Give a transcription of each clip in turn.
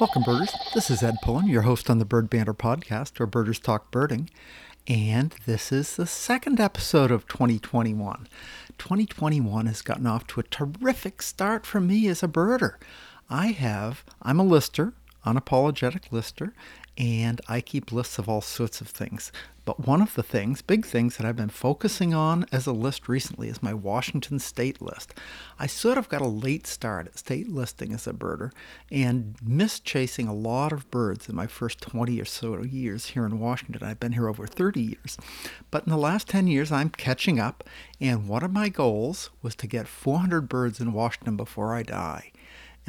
Welcome, birders. This is Ed Pullen, your host on the Bird Banter podcast, where birders talk birding. And this is the second episode of 2021. 2021 has gotten off to a terrific start for me as a birder. I have, I'm a lister, unapologetic lister, and I keep lists of all sorts of things. But one of the things, big things that I've been focusing on as a list recently is my Washington state list. I sort of got a late start at state listing as a birder and missed chasing a lot of birds in my first 20 or so years here in Washington. I've been here over 30 years. But in the last 10 years, I'm catching up, and one of my goals was to get 400 birds in Washington before I die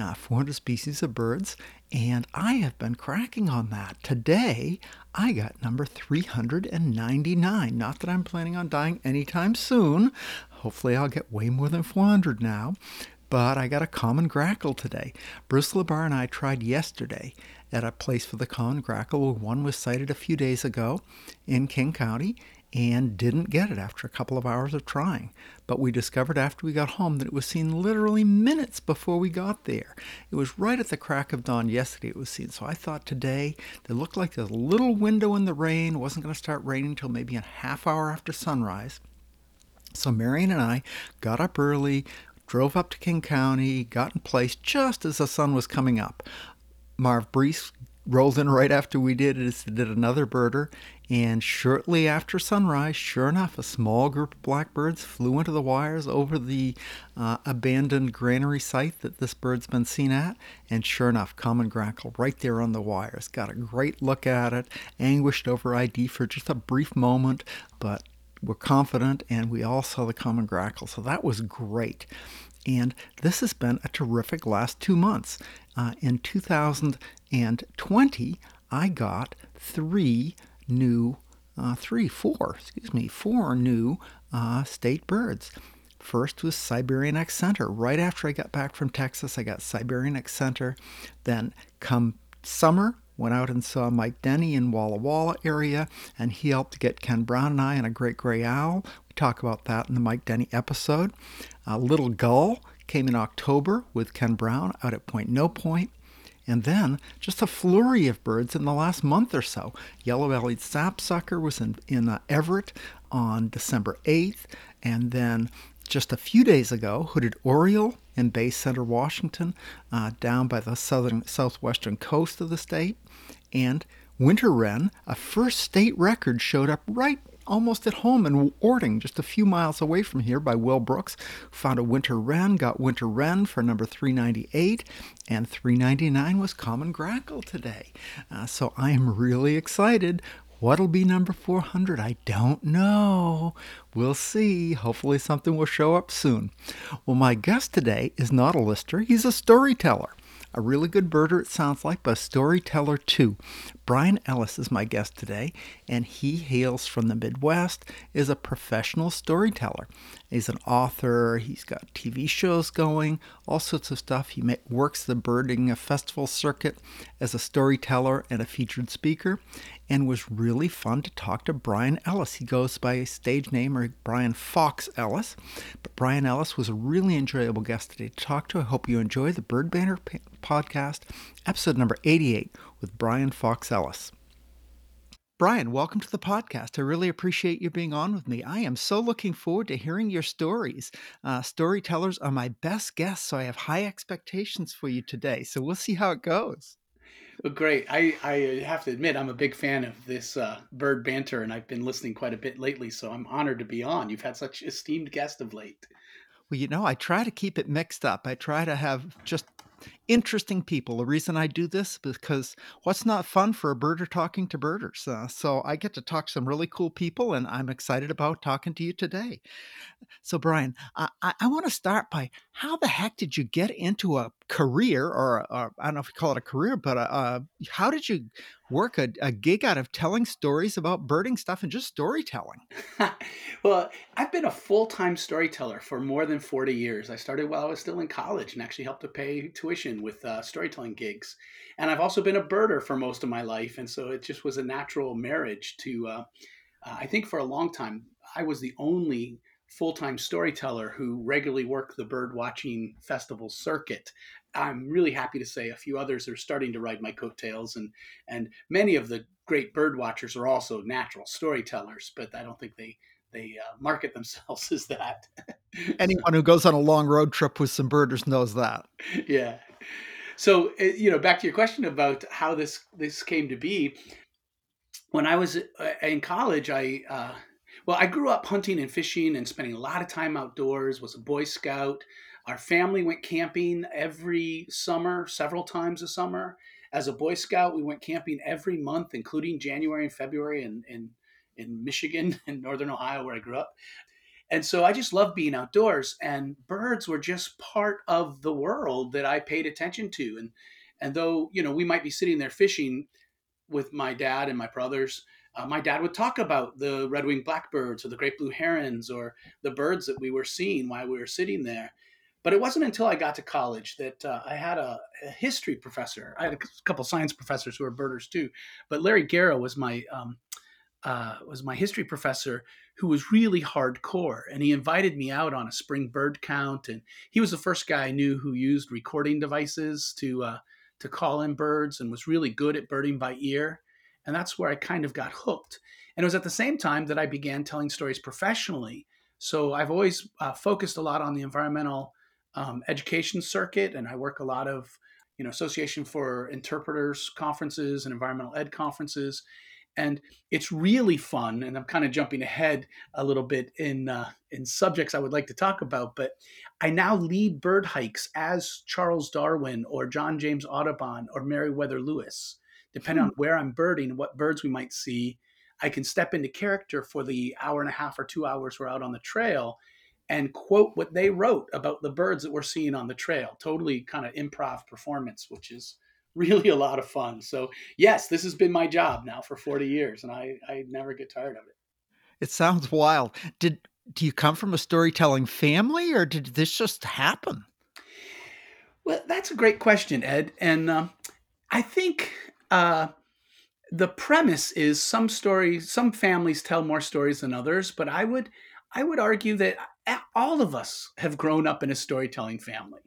uh, 400 species of birds, and I have been cracking on that. Today, I got number 399. Not that I'm planning on dying anytime soon. Hopefully, I'll get way more than 400 now. But I got a common grackle today. Bruce LaBar and I tried yesterday at a place for the common grackle. where One was sighted a few days ago in King County, and didn't get it after a couple of hours of trying. But we discovered after we got home that it was seen literally minutes before we got there. It was right at the crack of dawn yesterday it was seen. So I thought today it looked like a little window in the rain. It wasn't going to start raining until maybe a half hour after sunrise. So Marion and I got up early, drove up to King County, got in place just as the sun was coming up. Marv Brees rolled in right after we did it, did another birder, and shortly after sunrise, sure enough, a small group of blackbirds flew into the wires over the uh, abandoned granary site that this bird's been seen at. And sure enough, common grackle right there on the wires. Got a great look at it, anguished over ID for just a brief moment, but we're confident and we all saw the common grackle. So that was great. And this has been a terrific last two months. Uh, in 2020, I got three new, uh, three, four, excuse me, four new uh, state birds. First was Siberian accentor. Right after I got back from Texas, I got Siberian accentor. Then, come summer, went out and saw Mike Denny in Walla Walla area, and he helped get Ken Brown and I on a great gray owl. We talk about that in the Mike Denny episode. Uh, Little Gull came in October with Ken Brown out at Point No Point. And then just a flurry of birds in the last month or so. Yellow bellied sapsucker was in, in uh, Everett on December 8th. And then just a few days ago, hooded oriole in Bay Center, Washington, uh, down by the southern southwestern coast of the state. And winter wren, a first state record, showed up right almost at home in Orting, just a few miles away from here by Will Brooks. Found a winter wren, got winter wren for number 398, and 399 was common grackle today. Uh, so I am really excited. What'll be number 400? I don't know. We'll see. Hopefully, something will show up soon. Well, my guest today is not a lister, he's a storyteller a really good birder, it sounds like, but a storyteller too. Brian Ellis is my guest today, and he hails from the Midwest, is a professional storyteller. He's an author, he's got TV shows going, all sorts of stuff. He works the birding festival circuit as a storyteller and a featured speaker, and was really fun to talk to Brian Ellis. He goes by stage name or Brian Fox Ellis, but Brian Ellis was a really enjoyable guest today to talk to. I hope you enjoy the Bird Banter podcast, episode number 88 with Brian Fox Ellis. Brian, welcome to the podcast. I really appreciate you being on with me. I am so looking forward to hearing your stories. Uh, storytellers are my best guests, so I have high expectations for you today. So we'll see how it goes. Well, great. I, I have to admit, I'm a big fan of this uh, bird banter, and I've been listening quite a bit lately. So I'm honored to be on. You've had such esteemed guests of late. Well, you know, I try to keep it mixed up. I try to have just interesting people. The reason I do this is because what's not fun for a birder talking to birders? Uh, so I get to talk to some really cool people, and I'm excited about talking to you today. So, Brian, I, I want to start by how the heck did you get into a career, or I don't know if you call it a career, but uh, uh, how did you work a, a, gig out of telling stories about birding stuff and just storytelling? well, I've been a full time storyteller for more than 40 years. I started while I was still in college and actually helped to pay tuition with uh, storytelling gigs. And I've also been a birder for most of my life. And so it just was a natural marriage to, uh, uh, I think for a long time, I was the only full time storyteller who regularly work the bird watching festival circuit. I'm really happy to say a few others are starting to ride my coattails, and and many of the great bird watchers are also natural storytellers, but I don't think they they uh, market themselves as that. Anyone who goes on a long road trip with some birders knows that. Yeah. So eh, you know, back to your question about how this this came to be. When I was uh, in college, I uh, well, I grew up hunting and fishing and spending a lot of time outdoors. Was a Boy Scout. Our family went camping every summer, several times a summer. As a Boy Scout, we went camping every month, including January and February and, in, in Michigan and Northern Ohio, where I grew up. And so I just loved being outdoors, and birds were just part of the world that I paid attention to. And and though you know we might be sitting there fishing with my dad and my brothers, uh, my dad would talk about the red-winged blackbirds or the great blue herons or the birds that we were seeing while we were sitting there. But it wasn't until I got to college that uh, I had a, a, history professor. I had a couple science professors who were birders too, but Larry Garrow was my um, uh, was my history professor who was really hardcore, and he invited me out on a spring bird count. And he was the first guy I knew who used recording devices to uh, to call in birds and was really good at birding by ear. And that's where I kind of got hooked. And it was at the same time that I began telling stories professionally. So I've always uh, focused a lot on the environmental um, education circuit, and I work a lot of, you know, Association for Interpreters conferences and environmental ed conferences, and it's really fun. And I'm kind of jumping ahead a little bit in uh, in subjects I would like to talk about, but I now lead bird hikes as Charles Darwin or John James Audubon or Meriwether Lewis, depending hmm. on where I'm birding and what birds we might see. I can step into character for the hour and a half or two hours we're out on the trail and quote what they wrote about the birds that we're seeing on the trail. Totally kind of improv performance, which is really a lot of fun. So yes, this has been my job now for 40 years and I, I never get tired of it. It sounds wild. Did do you come from a storytelling family or did this just happen? Well, that's a great question, Ed. And um, I think uh, the premise is some stories, some families tell more stories than others, but I would I would argue that all of us have grown up in a storytelling family.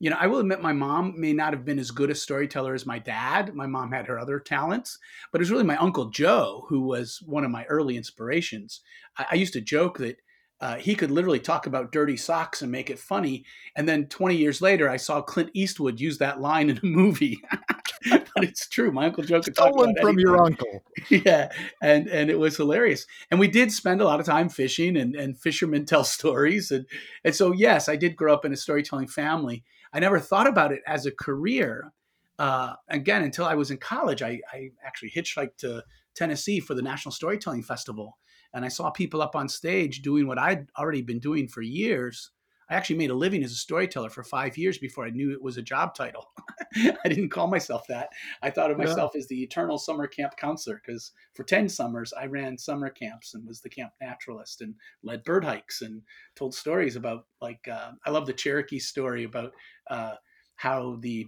You know, I will admit my mom may not have been as good a storyteller as my dad. My mom had her other talents, but it was really my uncle Joe who was one of my early inspirations. I, I used to joke that uh, he could literally talk about dirty socks and make it funny. And then 20 years later, I saw Clint Eastwood use that line in a movie. but it's true. My uncle Joe could talk about from anything. your uncle. yeah, and and it was hilarious. And we did spend a lot of time fishing, and and fishermen tell stories, and and so yes, I did grow up in a storytelling family. I never thought about it as a career. Uh, again, until I was in college, I, I actually hitchhiked to Tennessee for the National Storytelling Festival and I saw people up on stage doing what I'd already been doing for years. I actually made a living as a storyteller for five years before I knew it was a job title. I didn't call myself that. I thought of myself yeah. as the eternal summer camp counselor because for 10 summers, I ran summer camps and was the camp naturalist and led bird hikes and told stories about, like, uh, I love the Cherokee story about uh, how the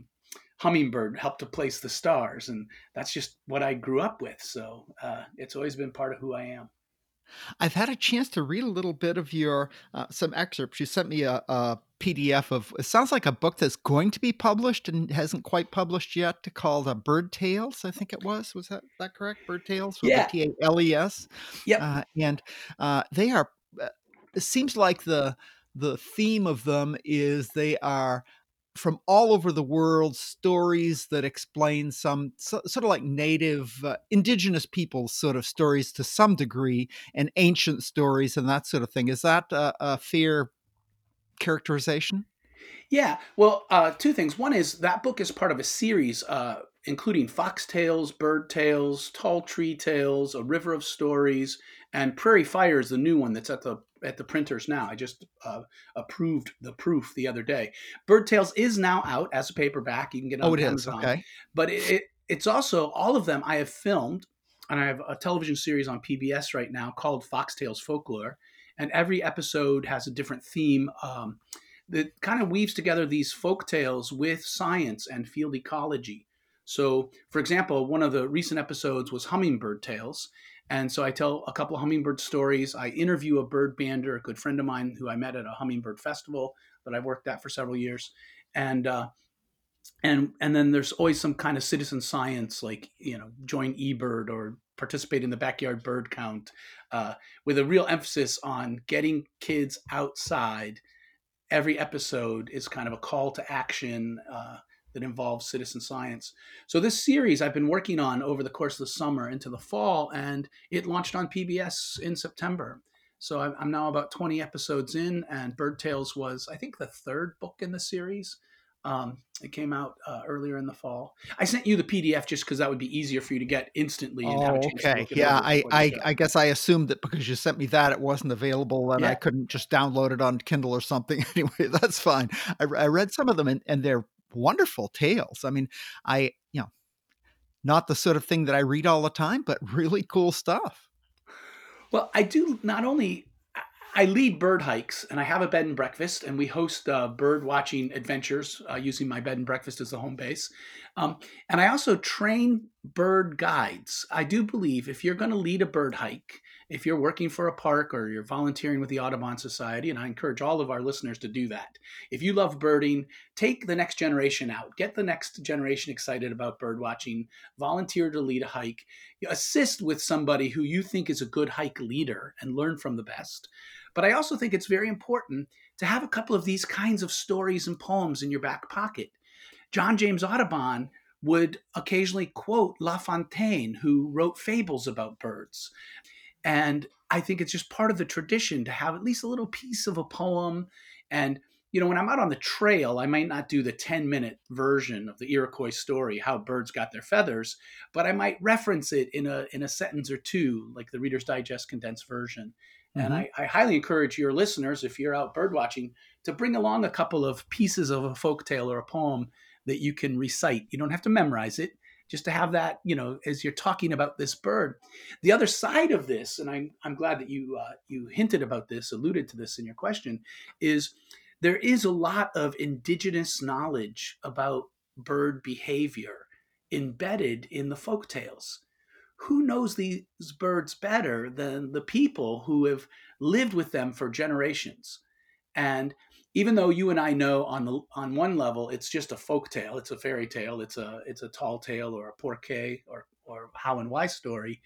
hummingbird helped to place the stars. And that's just what I grew up with. So uh, it's always been part of who I am. I've had a chance to read a little bit of your uh, some excerpts. You sent me a, a, PDF of it sounds like a book that's going to be published and hasn't quite published yet. Called uh, Bird Tales, I think it was. Was that that correct? Bird Tales with yeah. T A L E S. Yep. Uh, and uh, they are. Uh, it seems like the the theme of them is they are from all over the world stories that explain some so, sort of like native uh, indigenous people's sort of stories to some degree and ancient stories and that sort of thing. Is that a, a fair characterization? Yeah well uh, two things. One is that book is part of a series uh, including fox tales bird tales tall tree tales a river of stories and prairie fire is the new one that's at the at the printers now. I just uh, approved the proof the other day. Bird Tales is now out as a paperback. You can get it on oh, it Amazon. Is. Okay. But it, it, it's also all of them I have filmed, and I have a television series on PBS right now called Fox Tales Folklore, and every episode has a different theme. Um, that kind of weaves together these folk tales with science and field ecology. So, for example, one of the recent episodes was Hummingbird Tales, And so I tell a couple of hummingbird stories. I interview a bird bander, a good friend of mine who I met at a hummingbird festival that I've worked at for several years. And uh, and and then there's always some kind of citizen science like you know join eBird or participate in the backyard bird count uh, with a real emphasis on getting kids outside every episode is kind of a call to action uh, that involves citizen science so this series i've been working on over the course of the summer into the fall and it launched on pbs in september so i'm now about 20 episodes in and bird tales was i think the third book in the series um, it came out uh, earlier in the fall. I sent you the PDF just because that would be easier for you to get instantly. oh, okay. Yeah, I, I, I, guess I assumed that because you sent me that it wasn't available and yeah. I couldn't just download it on Kindle or something. anyway, that's fine. I, I read some of them and, and they're wonderful tales. I mean, I, you know, not the sort of thing that I read all the time, but really cool stuff. Well, I do not only I lead bird hikes and I have a bed and breakfast, and we host uh, bird watching adventures uh, using my bed and breakfast as the home base. Um, and I also train bird guides. I do believe if you're going to lead a bird hike, if you're working for a park or you're volunteering with the Audubon Society, and I encourage all of our listeners to do that. If you love birding, take the next generation out, get the next generation excited about bird watching, volunteer to lead a hike, assist with somebody who you think is a good hike leader and learn from the best. But I also think it's very important to have a couple of these kinds of stories and poems in your back pocket. John James Audubon would occasionally quote La Fontaine, who wrote fables about birds. And I think it's just part of the tradition to have at least a little piece of a poem. And, you know, when I'm out on the trail, I might not do the 10 minute version of the Iroquois story, how birds got their feathers, but I might reference it in a, in a sentence or two, like the Reader's Digest condensed version. Mm-hmm. And I, I, highly encourage your listeners, if you're out bird watching, to bring along a couple of pieces of a folk tale or a poem that you can recite. You don't have to memorize it, just to have that, you know, as you're talking about this bird. The other side of this, and I'm, I'm glad that you uh, you hinted about this, alluded to this in your question, is there is a lot of indigenous knowledge about bird behavior embedded in the folk tales who knows these birds better than the people who have lived with them for generations? And even though you and I know on the on one level it's just a folk tale, it's a fairy tale, it's a it's a tall tale or a pourquoi or or how and why story.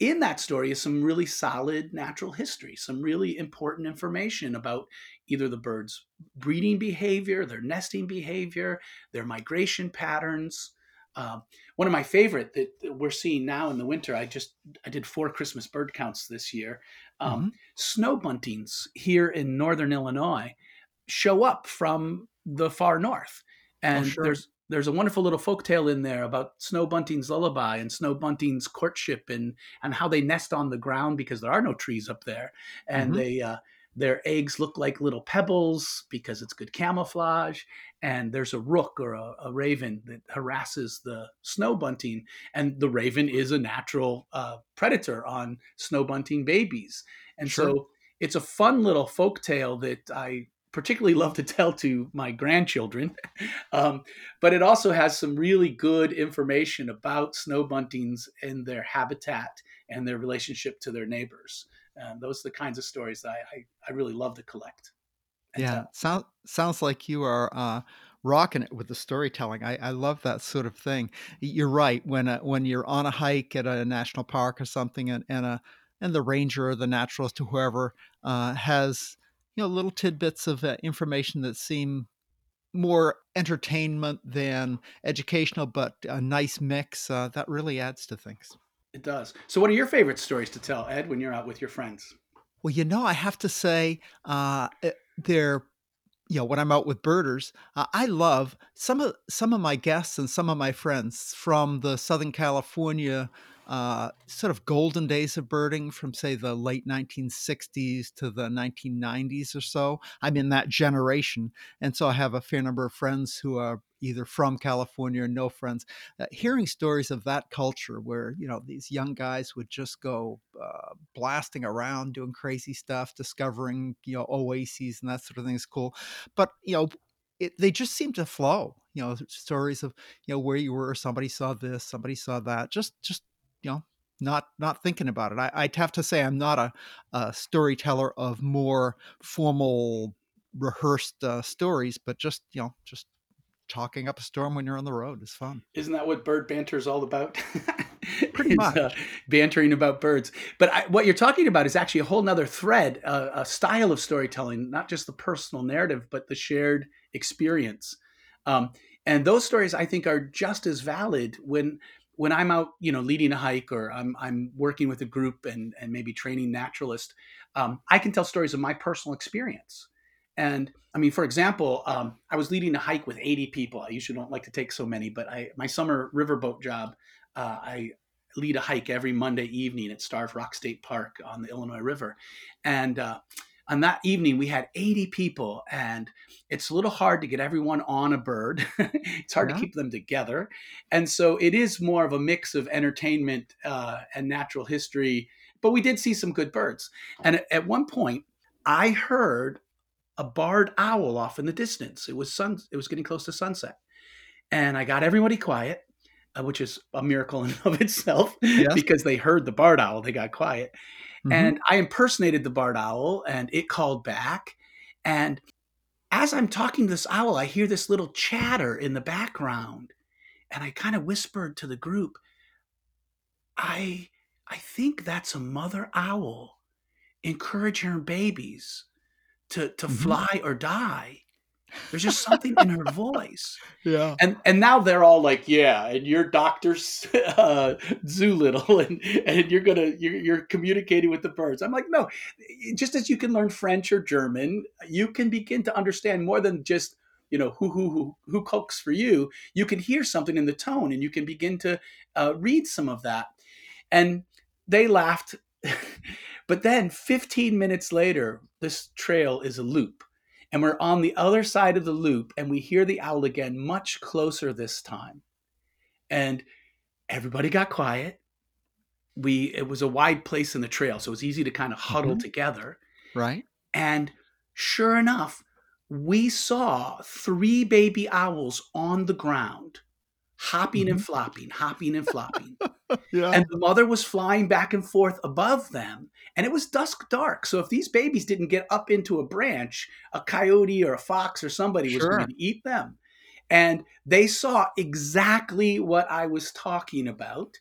In that story is some really solid natural history, some really important information about either the birds' breeding behavior, their nesting behavior, their migration patterns, um, one of my favorite that, that, we're seeing now in the winter, I just I did four Christmas bird counts this year. Um, mm-hmm. Snow buntings here in northern Illinois show up from the far north, oh, and oh, sure. there's there's a wonderful little folk tale in there about snow bunting's lullaby and snow bunting's courtship and and how they nest on the ground because there are no trees up there, and mm-hmm. they uh, their eggs look like little pebbles because it's good camouflage. And there's a rook or a, a raven that harasses the snow bunting. And the raven is a natural uh, predator on snow bunting babies. And sure. so it's a fun little folk tale that I particularly love to tell to my grandchildren. Um, but it also has some really good information about snow buntings and their habitat and their relationship to their neighbors. And those are the kinds of stories that I, I, I really love to collect. Yeah, sounds sounds like you are uh, rocking it with the storytelling. I, I love that sort of thing. You're right. When a, when you're on a hike at a national park or something, and, and a and the ranger or the naturalist or whoever uh, has you know little tidbits of uh, information that seem more entertainment than educational, but a nice mix uh, that really adds to things. It does. So, what are your favorite stories to tell, Ed, when you're out with your friends? Well, you know, I have to say, uh, eh, they're you know when i'm out with birders uh, i love some of some of my guests and some of my friends from the southern california uh, sort of golden days of birding from say the late 1960s to the 1990s or so. I'm in that generation and so i have a fair number of friends who are either from california or no friends. Uh, hearing stories of that culture where you know these young guys would just go uh, blasting around doing crazy stuff discovering you know oases and that sort of thing is cool. But you know it, they just seem to flow you know stories of you know where you were somebody saw this somebody saw that just just you know, not not thinking about it. I, I'd have to say I'm not a, a storyteller of more formal, rehearsed uh, stories, but just you know, just talking up a storm when you're on the road is fun. Isn't that what bird banter is all about? Pretty much. Uh, bantering about birds. But I, what you're talking about is actually a whole nother thread, uh, a style of storytelling, not just the personal narrative, but the shared experience. Um, and those stories, I think, are just as valid when when I'm out, you know, leading a hike or I'm I'm working with a group and and maybe training naturalist. Um, I can tell stories of my personal experience. And I mean, for example, um, I was leading a hike with 80 people. I usually don't like to take so many, but I my summer riverboat job, uh, I lead a hike every Monday evening at Starved Rock State Park on the Illinois River, and uh, on that evening we had 80 people, and it's a little hard to get everyone on a bird. it's hard yeah. to keep them together, and so it is more of a mix of entertainment uh, and natural history. But we did see some good birds, and at, at one point I heard a barred owl off in the distance. It was sun. It was getting close to sunset, and I got everybody quiet, uh, which is a miracle in of itself yes. because they heard the barred owl. They got quiet, mm-hmm. and I impersonated the barred owl, and it called back. And as I'm talking to this owl, I hear this little chatter in the background, and I kind of whispered to the group, "I, I think that's a mother owl encouraging her babies." to to mm-hmm. fly or die. There's just something in her voice. Yeah. And and now they're all like, yeah, and you're Doctor uh, Zoolittle, and and you're gonna you're, you're communicating with the birds. I'm like, no, just as you can learn French or German, you can begin to understand more than just you know who who who who cooks for you. You can hear something in the tone, and you can begin to uh, read some of that. And they laughed but then 15 minutes later, this trail is a loop. And we're on the other side of the loop and we hear the owl again, much closer this time. And everybody got quiet. We it was a wide place in the trail, so it was easy to kind of huddle mm-hmm. together. Right. And sure enough, we saw three baby owls on the ground hopping mm-hmm. and flopping, hopping and flopping. yeah. And the mother was flying back and forth above them. And it was dusk dark. So if these babies didn't get up into a branch, a coyote or a fox or somebody sure. was going to eat them. And they saw exactly what I was talking about.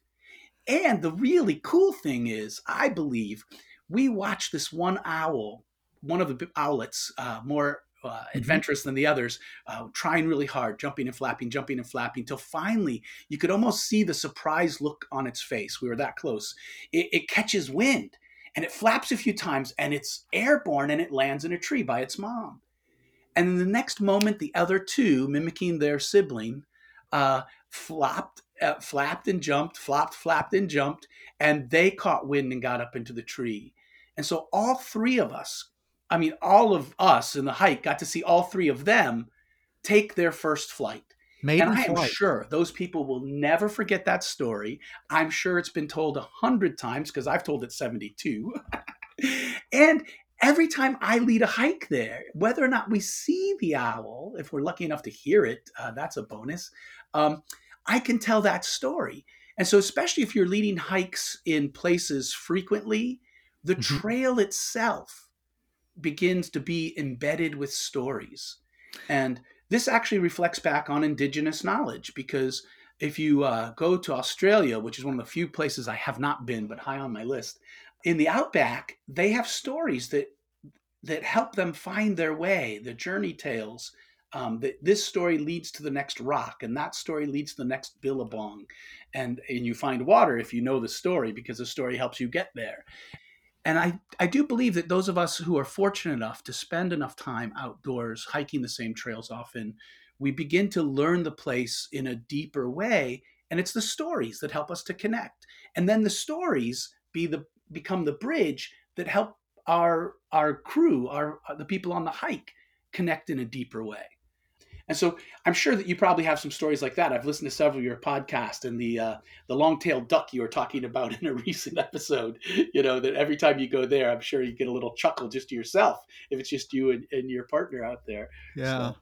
And the really cool thing is, I believe we watched this one owl, one of the owlets, uh, more uh, mm-hmm. adventurous than the others, uh, trying really hard, jumping and flapping, jumping and flapping, till finally you could almost see the surprised look on its face. We were that close. It, it catches wind and it flaps a few times and it's airborne and it lands in a tree by its mom. And in the next moment, the other two, mimicking their sibling, uh, flopped, uh, flapped and jumped, flopped, flapped and jumped, and they caught wind and got up into the tree. And so all three of us I mean, all of us in the hike got to see all three of them take their first flight. Maiden and I am flight. sure those people will never forget that story. I'm sure it's been told a hundred times because I've told it 72. and every time I lead a hike there, whether or not we see the owl, if we're lucky enough to hear it, uh, that's a bonus. Um, I can tell that story. And so, especially if you're leading hikes in places frequently, the mm-hmm. trail itself begins to be embedded with stories. And this actually reflects back on indigenous knowledge because if you uh, go to Australia, which is one of the few places I have not been, but high on my list, in the outback, they have stories that that help them find their way, the journey tales. Um, that this story leads to the next rock, and that story leads to the next billabong, and and you find water if you know the story because the story helps you get there. And I, I do believe that those of us who are fortunate enough to spend enough time outdoors hiking the same trails often, we begin to learn the place in a deeper way. And it's the stories that help us to connect. And then the stories be the become the bridge that help our our crew, our the people on the hike connect in a deeper way. And so I'm sure that you probably have some stories like that. I've listened to several of your podcasts and the uh, the long-tailed duck you were talking about in a recent episode. You know that every time you go there, I'm sure you get a little chuckle just to yourself if it's just you and, and your partner out there. Yeah. So.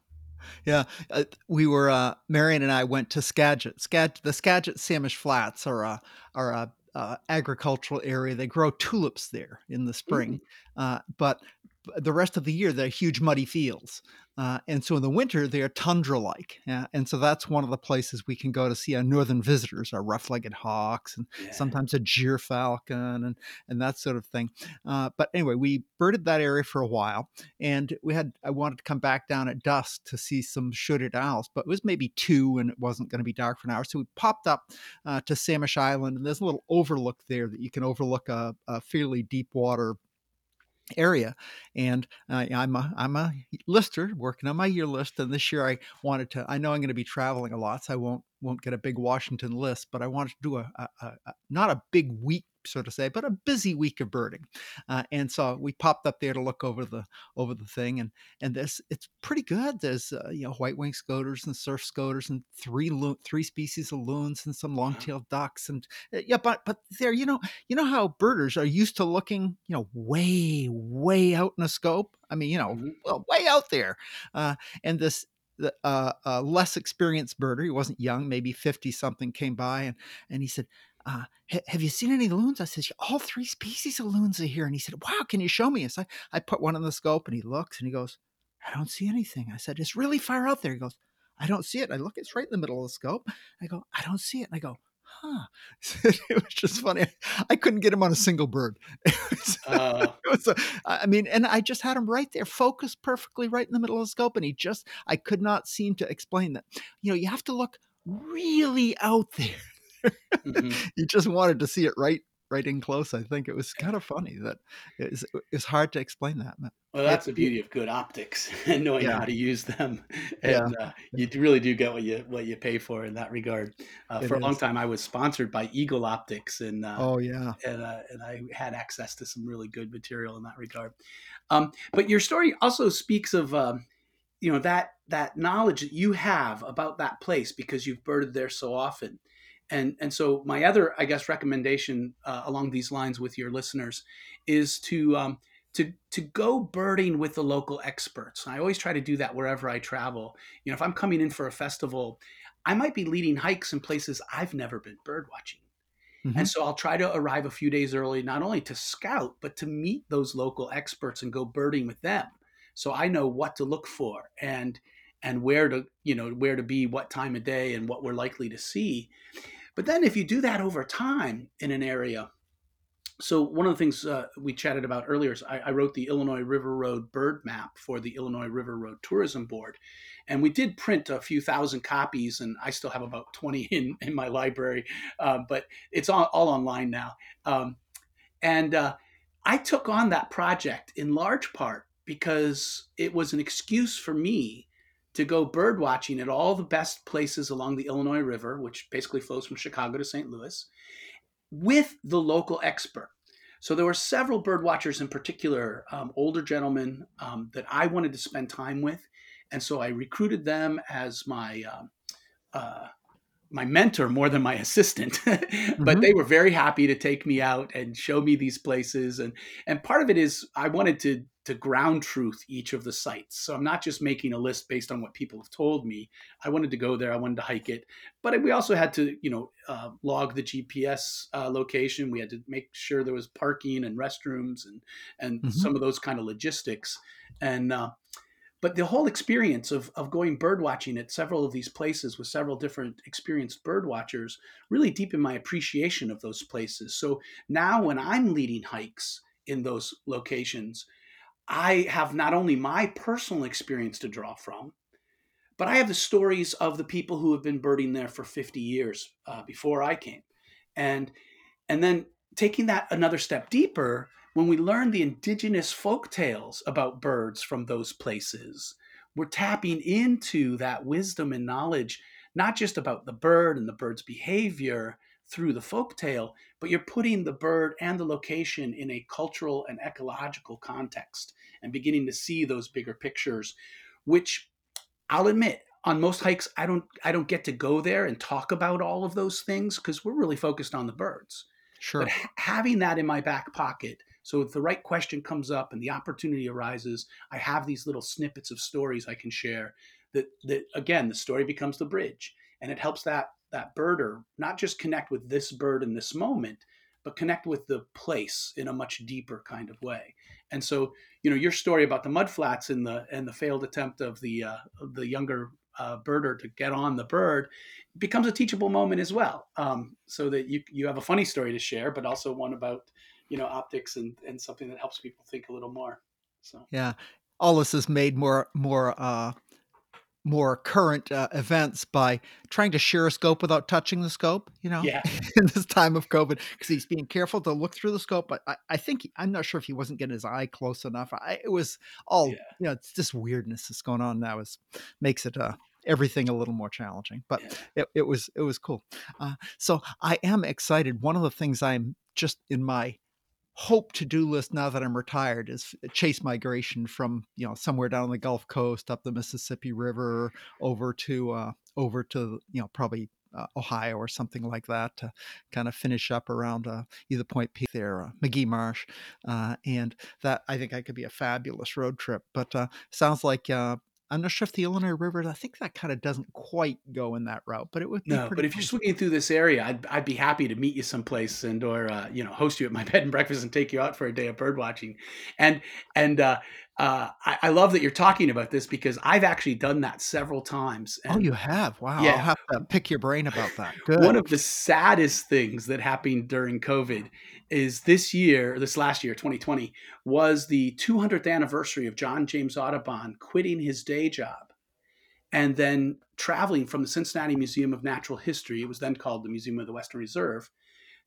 Yeah, uh, we were uh, Marion and I went to Skagit. Skagit, the Skagit Samish Flats are a are a, uh, agricultural area. They grow tulips there in the spring, Mm. uh, but the rest of the year they're huge muddy fields. Uh, and so in the winter they are tundra-like, yeah? and so that's one of the places we can go to see our northern visitors, our rough-legged hawks, and Yeah. sometimes a gyrfalcon, and and that sort of thing. Uh, but anyway, we birded that area for a while, and we had I wanted to come back down at dusk to see some short-eared owls, but it was maybe two, and it wasn't going to be dark for an hour, so we popped up uh, to Samish Island, and there's a little overlook there that you can overlook a, a fairly deep water area and uh, i'm a i'm a lister working on my year list and this year i wanted to i know i'm going to be traveling a lot so i won't won't get a big washington list but i wanted to do a, a, a, a not a big week so to say but a busy week of birding uh, and so we popped up there to look over the over the thing and and this it's pretty good. There's uh, you know white winged scoters and surf scoters and three lo- three species of loons and some long-tailed ducks and uh, yeah but but there you know you know how birders are used to looking you know way way out in a scope? I mean you know Mhm. well way out there uh, and this the uh, uh, less experienced birder he wasn't young maybe 50 something came by and and he said uh, have you seen any loons? I said, all three species of loons are here. And he said, wow, can you show me? And so I, I put one in the scope and he looks and he goes, I don't see anything. I said, it's really far out there. He goes, I don't see it. I look, it's right in the middle of the scope. I go, I don't see it. And I go, huh. it was just funny. I couldn't get him on a single bird. It was, Uh, it was a, I mean, and I just had him right there, focused perfectly right in the middle of the scope. And he just, I could not seem to explain that. You know, you have to look really out there. Mhm. you just wanted to see it right right in close. I think it was kind of funny that it's it's hard to explain that. Well, that's the beauty of good optics and knowing Yeah. how to use them, Yeah. and uh, you really do get what you what you pay for in that regard. Uh, for a long time, I was sponsored by Eagle Optics, and uh, Oh yeah, and uh, and I had access to some really good material in that regard. Um, but your story also speaks of um, you know that that knowledge that you have about that place because you've birded there so often. And and so my other I guess recommendation uh, along these lines with your listeners is to um, to to go birding with the local experts. I always try to do that wherever I travel. You know, if I'm coming in for a festival, I might be leading hikes in places I've never been bird watching. Mhm. And so I'll try to arrive a few days early, not only to scout, but to meet those local experts and go birding with them. So I know what to look for and and where to, you know, where to be, what time of day, and what we're likely to see. But then if you do that over time in an area, so one of the things uh, we chatted about earlier is I, I wrote the Illinois River Road bird map for the Illinois River Road Tourism Board, and we did print a few thousand copies, and I still have about twenty in in my library, uh, but it's all, all online now. Um, and uh, I took on that project in large part because it was an excuse for me to go bird watching at all the best places along the Illinois River, which basically flows from Chicago to St. Louis, with the local expert. So there were several bird watchers in particular, um, older gentlemen um, that I wanted to spend time with, and so I recruited them as my um, uh, my mentor more than my assistant. but Mhm. they were very happy to take me out and show me these places, and and part of it is I wanted to to ground truth each of the sites. So I'm not just making a list based on what people have told me. I wanted to go there. I wanted to hike it, but we also had to, you know, uh, log the GPS uh, location. We had to make sure there was parking and restrooms and and Mhm. some of those kind of logistics. And uh, but the whole experience of of going bird watching at several of these places with several different experienced bird watchers really deepened my appreciation of those places. So now when I'm leading hikes in those locations, I have not only my personal experience to draw from, but I have the stories of the people who have been birding there for 50 years uh, before I came, and and then taking that another step deeper, when we learn the indigenous folk tales about birds from those places, we're tapping into that wisdom and knowledge, not just about the bird and the bird's behavior through the folk tale, but you're putting the bird and the location in a cultural and ecological context and beginning to see those bigger pictures, which I'll admit on most hikes I don't I don't get to go there and talk about all of those things because we're really focused on the birds. sure. But ha- having that in my back pocket, so if the right question comes up and the opportunity arises, I have these little snippets of stories I can share. That that again, the story becomes the bridge, and it helps that that birder not just connect with this bird in this moment, but connect with the place in a much deeper kind of way. And so, you know, your story about the mudflats and the and the failed attempt of the uh, the younger uh, birder to get on the bird becomes a teachable moment as well. Um, so that you you have a funny story to share, but also one about you know optics and and something that helps people think a little more. So yeah, all this is made more more uh, more current uh, events by trying to share a scope without touching the scope, you know, yeah. in this time of COVID, because he's being careful to look through the scope. But I, I think, I'm not sure if he wasn't getting his eye close enough. I, it was all, yeah. you know, it's just weirdness that's going on now is makes it, uh, everything a little more challenging, but yeah. it, it was, it was cool. Uh, so I am excited. One of the things I'm just in my hope to do list now that I'm retired is chase migration from you know somewhere down the Gulf Coast up the Mississippi River over to uh, over to you know probably uh, Ohio or something like that to kind of finish up around uh, either Point Pelee there, uh, Magee Marsh, uh, and that I think I could be a fabulous road trip. But uh, sounds like I'm not sure if the Illinois River, I think that kind of doesn't quite go in that route, but it would be. no. But if you're swinging through this area, I'd, I'd be happy to meet you someplace and or uh, you know host you at my bed and breakfast and take you out for a day of bird watching. And and uh, uh, I, I, love that you're talking about this because I've actually done that several times. Oh, and, oh, you have? Wow. Yeah. I'll have to pick your brain about that. Good. One of the saddest things that happened during COVID is this year, this last year, 2020, was the 200th anniversary of John James Audubon quitting his day job and then traveling from the Cincinnati Museum of Natural History, it was then called the Museum of the Western Reserve,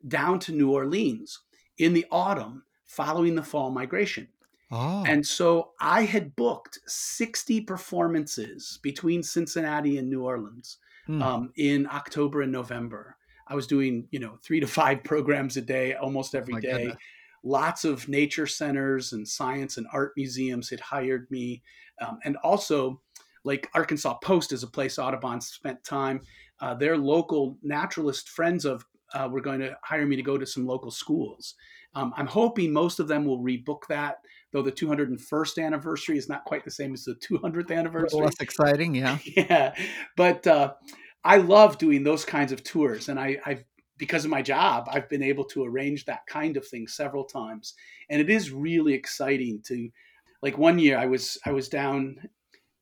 down to New Orleans in the autumn following the fall migration. Oh. And so I had booked 60 performances between Cincinnati and New Orleans mm. um, in October and November. I was doing, you know, three to five programs a day, almost every oh day. Goodness. Lots of nature centers and science and art museums had hired me. Um, and also, like Arkansas Post is a place Audubon spent time. Uh, their local naturalist friends of uh, were going to hire me to go to some local schools. Um, I'm hoping most of them will rebook that, though the 201st anniversary is not quite the same as the 200th anniversary. less exciting, yeah. yeah, but uh, I love doing those kinds of tours, and I, I've because of my job, I've been able to arrange that kind of thing several times, and it is really exciting to. Like one year, I was I was down.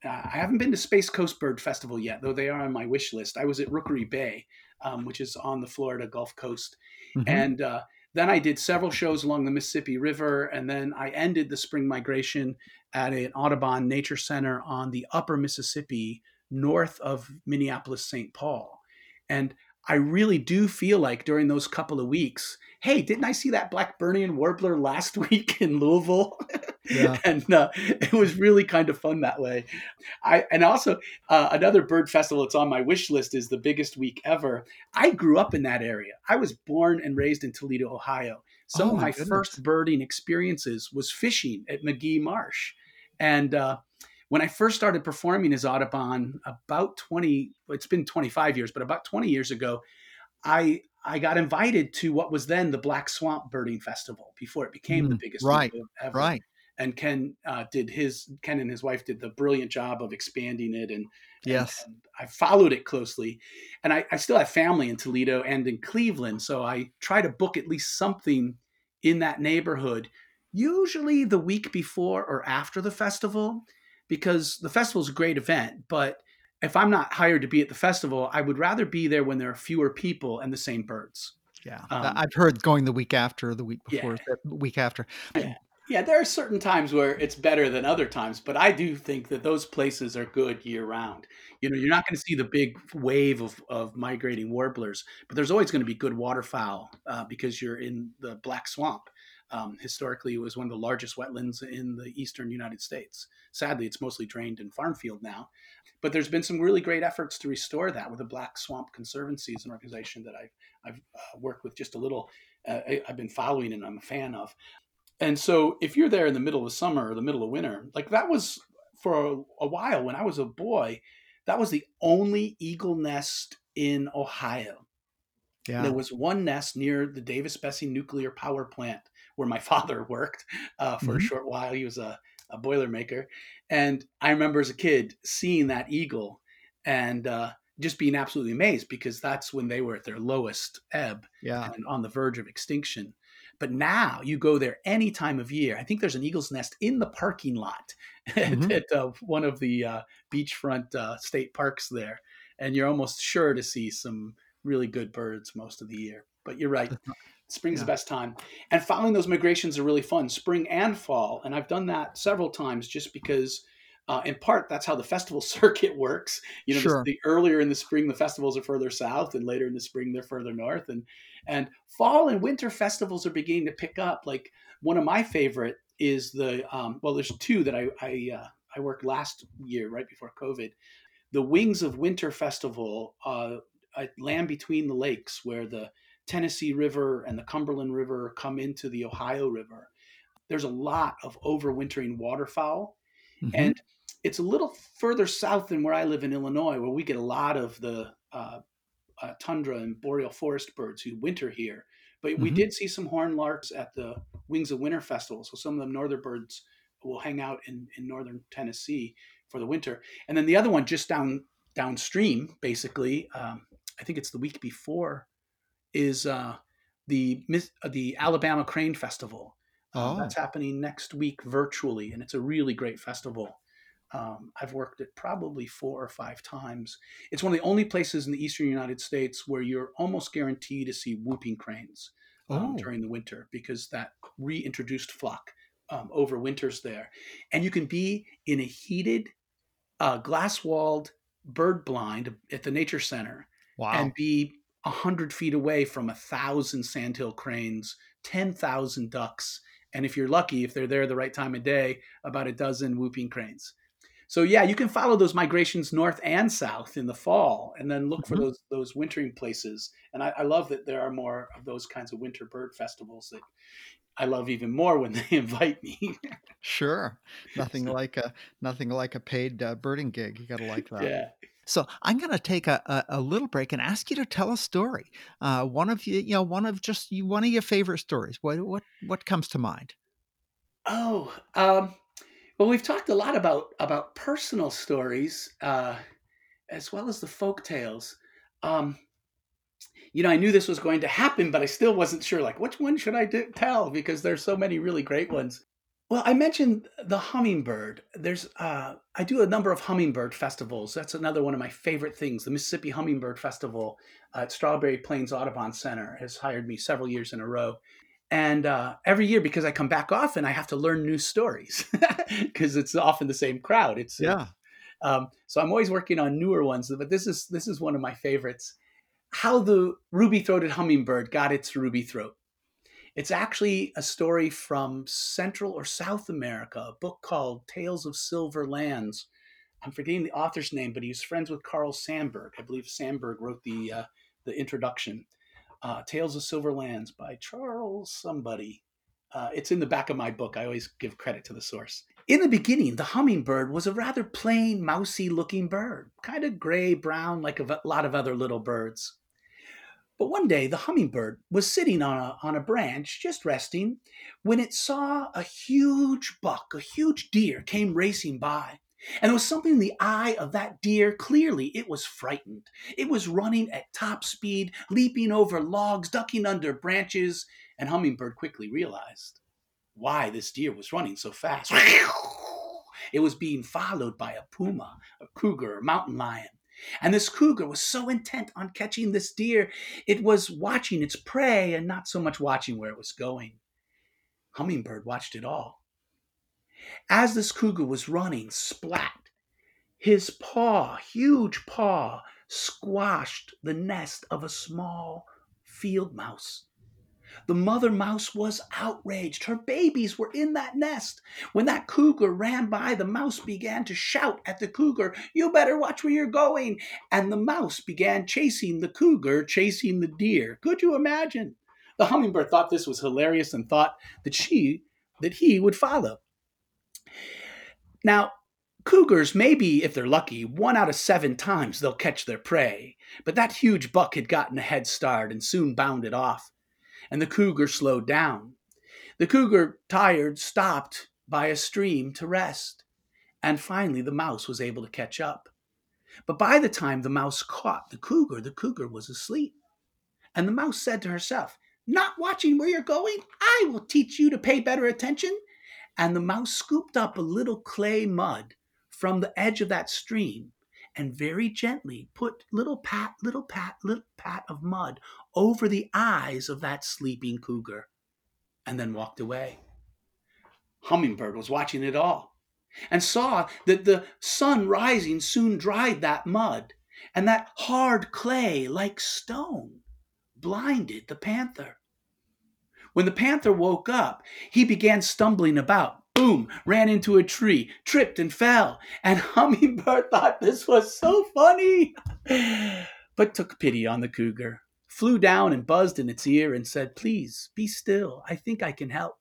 Uh, I haven't been to Space Coast Bird Festival yet, though they are on my wish list. I was at Rookery Bay, um, which is on the Florida Gulf Coast, mm-hmm. and uh, then I did several shows along the Mississippi River, and then I ended the spring migration at an Audubon Nature Center on the upper Mississippi, north of Minneapolis, St. Paul. And I really do feel like during those couple of weeks, hey, didn't I see that Blackburnian warbler last week in Louisville? Yeah. and uh, it was really kind of fun that way. I and also uh, another bird festival that's on my wish list is the biggest week ever. I grew up in that area. I was born and raised in Toledo, Ohio. Some oh, of my goodness. first birding experiences was fishing at Magee Marsh, and uh, when I first started performing as Audubon about 20, it's been 25 years, but about 20 years ago, I I got invited to what was then the Black Swamp Birding Festival before it became mm, the biggest right, ever. Right. And Ken uh, did his Ken and his wife did the brilliant job of expanding it, and yes, and, and I followed it closely. And I, I still have family in Toledo and in Cleveland, so I try to book at least something in that neighborhood, usually the week before or after the festival, because the festival is a great event, but if I'm not hired to be at the festival, I would rather be there when there are fewer people and the same birds. Yeah, um, I've heard going the week after, the week before, yeah. the week after. Yeah. Yeah, there are certain times where it's better than other times, but I do think that those places are good year round. You know, you're not going to see the big wave of, of migrating warblers, but there's always going to be good waterfowl uh, because you're in the Black Swamp. Um, historically, it was one of the largest wetlands in the eastern United States. Sadly, it's mostly drained in farm field now. But there's been some really great efforts to restore that with the Black Swamp Conservancy is an organization that I've, I've uh, worked with just a little. Uh, I, I've been following and I'm a fan of. And so if you're there in the middle of summer or the middle of winter, like that was for a, a while when I was a boy, that was the only eagle nest in Ohio. Yeah. There was one nest near the Davis-Besse nuclear power plant where my father worked uh, for mm-hmm. a short while. He was a, a boilermaker. And I remember as a kid seeing that eagle and uh, just being absolutely amazed because that's when they were at their lowest ebb Yeah. and on the verge of extinction. But now you go there any time of year. I think there's an eagle's nest in the parking lot Mhm. at, at, uh, one of the uh, beachfront uh, state parks there, and you're almost sure to see some really good birds most of the year. But you're right, spring's Yeah. the best time, and following those migrations are really fun, spring and fall. And I've done that several times just because. Uh, in part, that's how the festival circuit works. You know, the- Sure. the, earlier in the spring, the festivals are further south, and later in the spring, they're further north. And and fall and winter festivals are beginning to pick up. Like one of my favorite is the um, well, there's two that I I, uh, I worked last year right before COVID. The Wings of Winter Festival, uh, at Land Between the Lakes, where the Tennessee River and the Cumberland River come into the Ohio River. There's a lot of overwintering waterfowl, Mhm. and it's a little further south than where I live in Illinois, where we get a lot of the uh, uh, tundra and boreal forest birds who winter here. But we Mhm. did see some horn larks at the Wings of Winter Festival. So some of the northern birds will hang out in, in northern Tennessee for the winter. And then the other one just down downstream, basically, um, I think it's the week before, is uh, the uh, the Alabama Crane Festival. Uh, Oh. That's happening next week virtually, and it's a really great festival. Um, I've worked it probably four or five times. It's one of the only places in the eastern United States where you're almost guaranteed to see whooping cranes um, Oh. during the winter because that reintroduced flock um, overwinters there. And you can be in a heated, uh, glass walled bird blind at the Nature Center Wow. and be a hundred feet away from a thousand sandhill cranes, ten thousand ducks, and if you're lucky, if they're there the right time of day, about a dozen whooping cranes. So yeah, you can follow those migrations north and south in the fall, and then look for Mhm. those those wintering places. And I, I love that there are more of those kinds of winter bird festivals that I love even more when they invite me. Sure. Nothing like a nothing like a paid uh, birding gig. You got to like that. yeah. So I'm going to take a, a, a little break and ask you to tell a story. Uh, one of you, you know, one of just you, one of your favorite stories. What what what comes to mind? Oh, um, well, we've talked a lot about about personal stories uh, as well as the folk tales. Um, you know, I knew this was going to happen, but I still wasn't sure. Like, which one should I do, tell? Because there's so many really great ones. Well, I mentioned the hummingbird. There's uh, I do a number of hummingbird festivals. That's another one of my favorite things. The Mississippi Hummingbird Festival at Strawberry Plains Audubon Center has hired me several years in a row and uh, every year because i come back often i have to learn new stories because it's often the same crowd it's Yeah. um, so i'm always working on newer ones but this is this is one of my favorites. How the ruby-throated hummingbird got its ruby throat. It's actually a story from central or south america a book called tales of silver lands. I'm forgetting the author's name but he was friends with carl sandburg. I believe sandburg wrote the uh, the introduction uh, Tales of Silver Lands by Charles somebody. Uh, it's in the back of my book. I always give credit to the source. In the beginning, the hummingbird was a rather plain, mousy looking bird, kind of gray brown like a lot of other little birds. But one day, the hummingbird was sitting on a, on a branch, just resting, when it saw a huge buck, a huge deer, came racing by. And there was something in the eye of that deer. Clearly, it was frightened. It was running at top speed, leaping over logs, ducking under branches, and Hummingbird quickly realized why this deer was running so fast. It was being followed by a puma, a cougar, a mountain lion. And this cougar was so intent on catching this deer, it was watching its prey and not so much watching where it was going. Hummingbird watched it all. As this cougar was running, splat, his paw, huge paw, squashed the nest of a small field mouse. The mother mouse was outraged. Her babies were in that nest. When that cougar ran by, the mouse began to shout at the cougar, You better watch where you're going. And the mouse began chasing the cougar, chasing the deer. Could you imagine? The hummingbird thought this was hilarious and thought that she, that he would follow. Now, cougars, maybe if they're lucky, one out of seven times they'll catch their prey. But that huge buck had gotten a head start and soon bounded off. And the cougar slowed down. The cougar, tired, stopped by a stream to rest. And finally, the mouse was able to catch up. But by the time the mouse caught the cougar, the cougar was asleep. And the mouse said to herself, Not watching where you're going? I will teach you to pay better attention. And the mouse scooped up a little clay mud from the edge of that stream and very gently put little pat, little pat, little pat of mud over the eyes of that sleeping cougar and then walked away. Hummingbird was watching it all and saw that the sun rising soon dried that mud, and that hard clay, like stone, blinded the panther. When the panther woke up, he began stumbling about. Boom, ran into a tree, tripped and fell, and Hummingbird thought this was so funny, but took pity on the cougar, flew down and buzzed in its ear and said, Please be still. I think I can help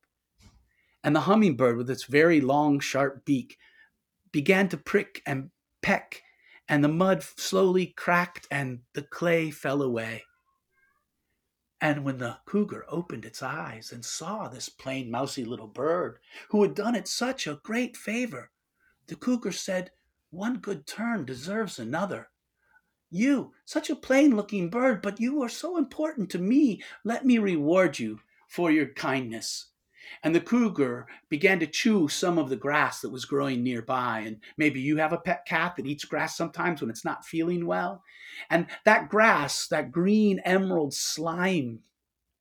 and the hummingbird, with its very long, sharp beak, began to prick and peck, and the mud slowly cracked and the clay fell away. And when the cougar opened its eyes and saw this plain, mousy little bird who had done it such a great favor, the cougar said, One good turn deserves another. You, such a plain looking bird, but you are so important to me. Let me reward you for your kindness and the cougar began to chew some of the grass that was growing nearby. And maybe you have a pet cat that eats grass sometimes when it's not feeling well. And that grass, that green emerald slime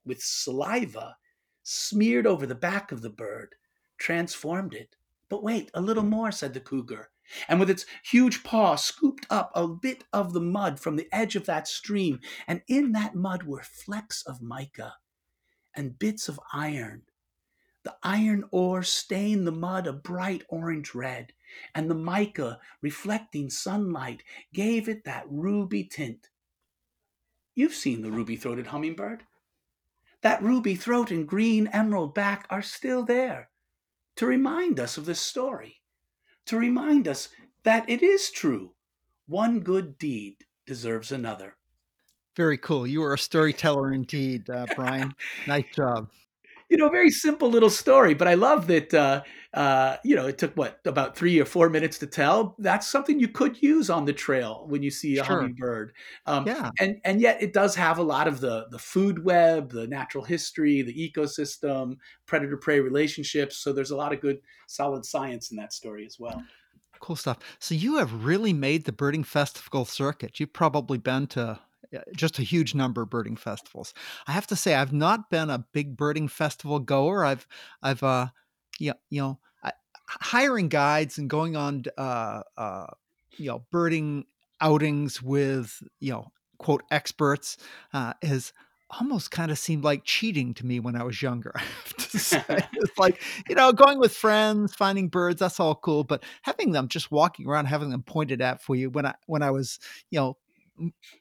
with saliva smeared over the back of the bird, transformed it. But wait, a little more, said the cougar. And with its huge paw, scooped up a bit of the mud from the edge of that stream. And in that mud were flecks of mica and bits of iron the iron ore stained the mud a bright orange red, and the mica, reflecting sunlight, gave it that ruby tint. You've seen the ruby throated hummingbird. That ruby throat and green emerald back are still there to remind us of this story, to remind us that it is true. One good deed deserves another. Very cool. You are a storyteller indeed, uh, Brian. nice job you know, very simple little story, but I love that. Uh, uh, you know, it took what about three or four minutes to tell. That's something you could use on the trail when you see a sure. hummingbird. Um, yeah, and and yet it does have a lot of the the food web, the natural history, the ecosystem, predator prey relationships. So there's a lot of good, solid science in that story as well. Cool stuff. So you have really made the birding festival circuit. You've probably been to just a huge number of birding festivals. I have to say, I've not been a big birding festival goer. I've, I've, uh, yeah, you know, I, hiring guides and going on, uh, uh, you know, birding outings with, you know, quote experts, uh, is almost kind of seemed like cheating to me when I was younger. I have to say, it's like you know, going with friends, finding birds, that's all cool, but having them just walking around, having them pointed at for you when I when I was, you know,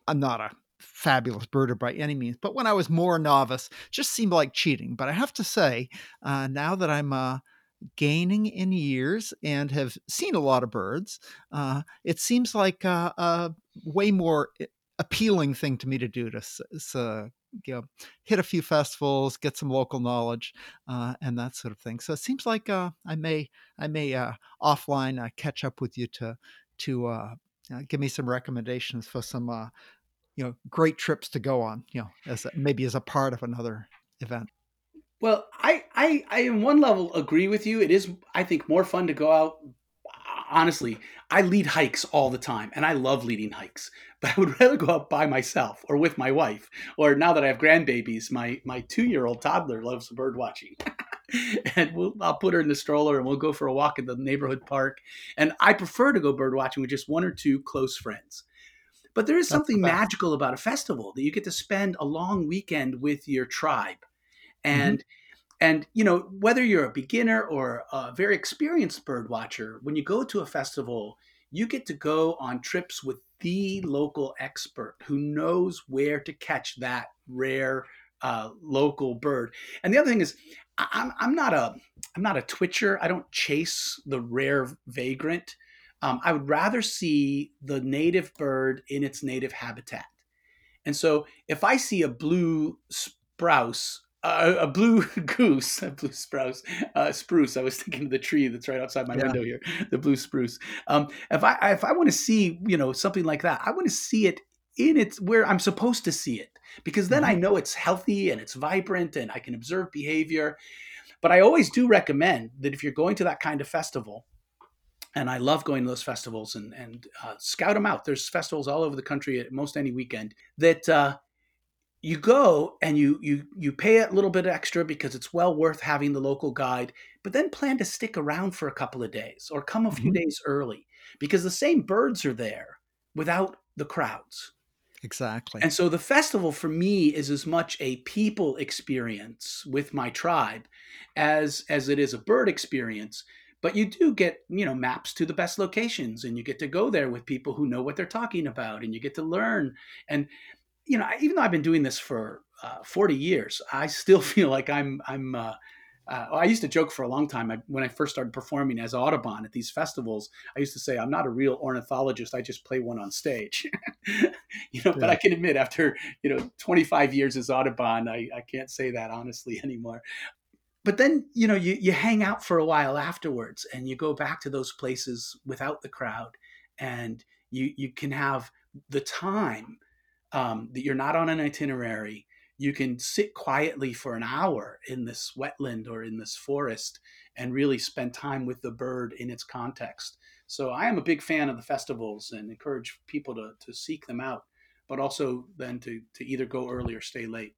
I'm not a fabulous birder by any means, but when I was more novice, just seemed like cheating. But I have to say, uh, now that I'm uh, gaining in years and have seen a lot of birds, uh, it seems like a, a, way more appealing thing to me to do to uh, you know, hit a few festivals, get some local knowledge, uh, and that sort of thing. So it seems like uh, I may I may offline catch up with you to to uh, give me some recommendations for some uh, you know great trips to go on you know as a, maybe as a part of another event well I, I i in one level agree with you it is i think more fun to go out honestly i lead hikes all the time and i love leading hikes but i would rather go out by myself or with my wife or now that i have grandbabies my my two year old toddler loves bird watching and we'll, I'll put her in the stroller and we'll go for a walk in the neighborhood park. And I prefer to go bird watching with just one or two close friends. But there is something magical about a festival that you get to spend a long weekend with your tribe. Mm-hmm. And mm-hmm. and you know, whether you're a beginner or a very experienced bird watcher, when you go to a festival, you get to go on trips with the local expert who knows where to catch that rare uh, local bird. And the other thing is, I'm, I'm not a I'm not a twitcher. I don't chase the rare vagrant. Um, I would rather see the native bird in its native habitat. And so if I see a blue sprouse a, a blue goose, a blue spruce, uh, spruce. I was thinking of the tree that's right outside my yeah. window here, the blue spruce. Um, if I if I want to see you know something like that, I want to see it in its where I'm supposed to see it because then mm-hmm. I know it's healthy and it's vibrant and I can observe behavior. But I always do recommend that if you're going to that kind of festival, and I love going to those festivals and and uh, scout them out. There's festivals all over the country at most any weekend that uh, you go and you you you pay a little bit extra because it's well worth having the local guide, but then plan to stick around for a couple of days or come a few mm-hmm. days early because the same birds are there without the crowds. Exactly. And so the festival for me is as much a people experience with my tribe as as it is a bird experience but you do get you know maps to the best locations and you get to go there with people who know what they're talking about and you get to learn and you know, even though I've been doing this for uh, 40 years, I still feel like I'm I'm. Uh, uh, I used to joke for a long time I, when I first started performing as Audubon at these festivals. I used to say I'm not a real ornithologist; I just play one on stage. you know, yeah. but I can admit after you know 25 years as Audubon, I, I can't say that honestly anymore. But then you know you you hang out for a while afterwards, and you go back to those places without the crowd, and you you can have the time um, that you're not on an itinerary. You can sit quietly for an hour in this wetland or in this forest and really spend time with the bird in its context. So I am a big fan of the festivals and encourage people to, to seek them out, but also then to, to either go early or stay late.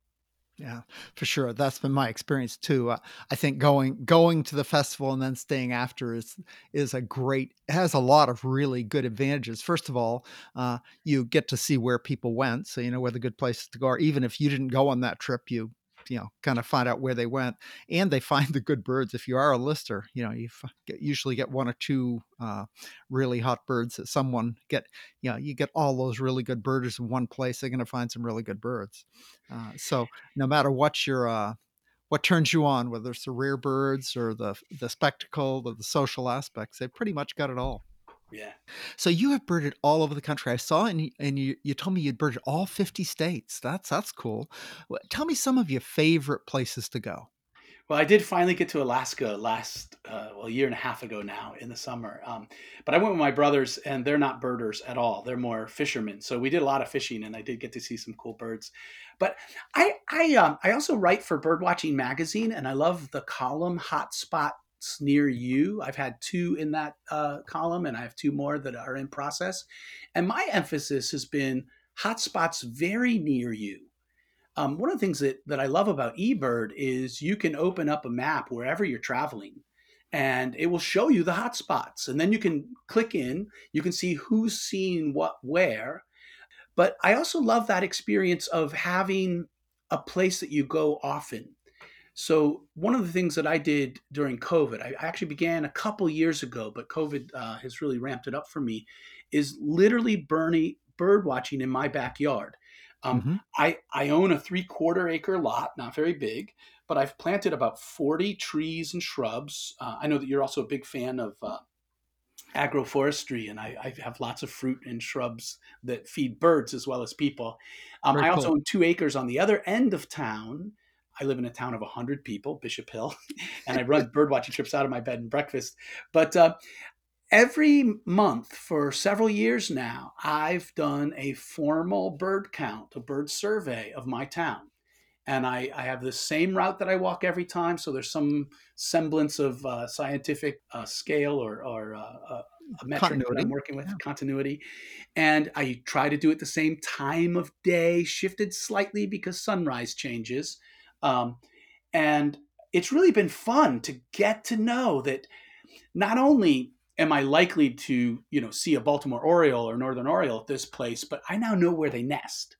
Yeah, for sure. That's been my experience too. Uh, I think going going to the festival and then staying after is is a great has a lot of really good advantages. First of all, uh, you get to see where people went, so you know where the good places to go are. Even if you didn't go on that trip, you you know kind of find out where they went and they find the good birds. If you are a lister you know you get, usually get one or two uh, really hot birds that someone get you know you get all those really good birders in one place they're going to find some really good birds. Uh, so no matter what your uh, what turns you on whether it's the rare birds or the the spectacle or the social aspects they pretty much got it all yeah. So you have birded all over the country. I saw, and you, and you, you told me you'd birded all fifty states. That's that's cool. Tell me some of your favorite places to go. Well, I did finally get to Alaska last, uh, well, a year and a half ago now in the summer. Um, but I went with my brothers, and they're not birders at all. They're more fishermen. So we did a lot of fishing, and I did get to see some cool birds. But I, I, um, I also write for Birdwatching Magazine, and I love the column Hotspot near you. I've had two in that uh, column, and I have two more that are in process. And my emphasis has been hotspots very near you. Um, one of the things that, that I love about eBird is you can open up a map wherever you're traveling and it will show you the hotspots. And then you can click in, you can see who's seeing what where. But I also love that experience of having a place that you go often. So one of the things that I did during COVID, I actually began a couple years ago, but COVID uh, has really ramped it up for me, is literally burning bird watching in my backyard. Um, mm-hmm. I I own a three quarter acre lot, not very big, but I've planted about forty trees and shrubs. Uh, I know that you're also a big fan of. Uh, agroforestry and I, I, have lots of fruit and shrubs that feed birds as well as people. Um, I also cool. own two acres on the other end of town I live in a town of 100 people, Bishop Hill, and I run bird watching trips out of my bed and breakfast. But uh, every month for several years now, I've done a formal bird count, a bird survey of my town. And I, I have the same route that I walk every time. So there's some semblance of uh, scientific uh, scale or, or uh, uh, a metric continuity. that I'm working with, yeah. continuity. And I try to do it the same time of day, shifted slightly because sunrise changes. Um, and it's really been fun to get to know that not only am I likely to, you know, see a Baltimore Oriole or Northern Oriole at this place, but I now know where they nest.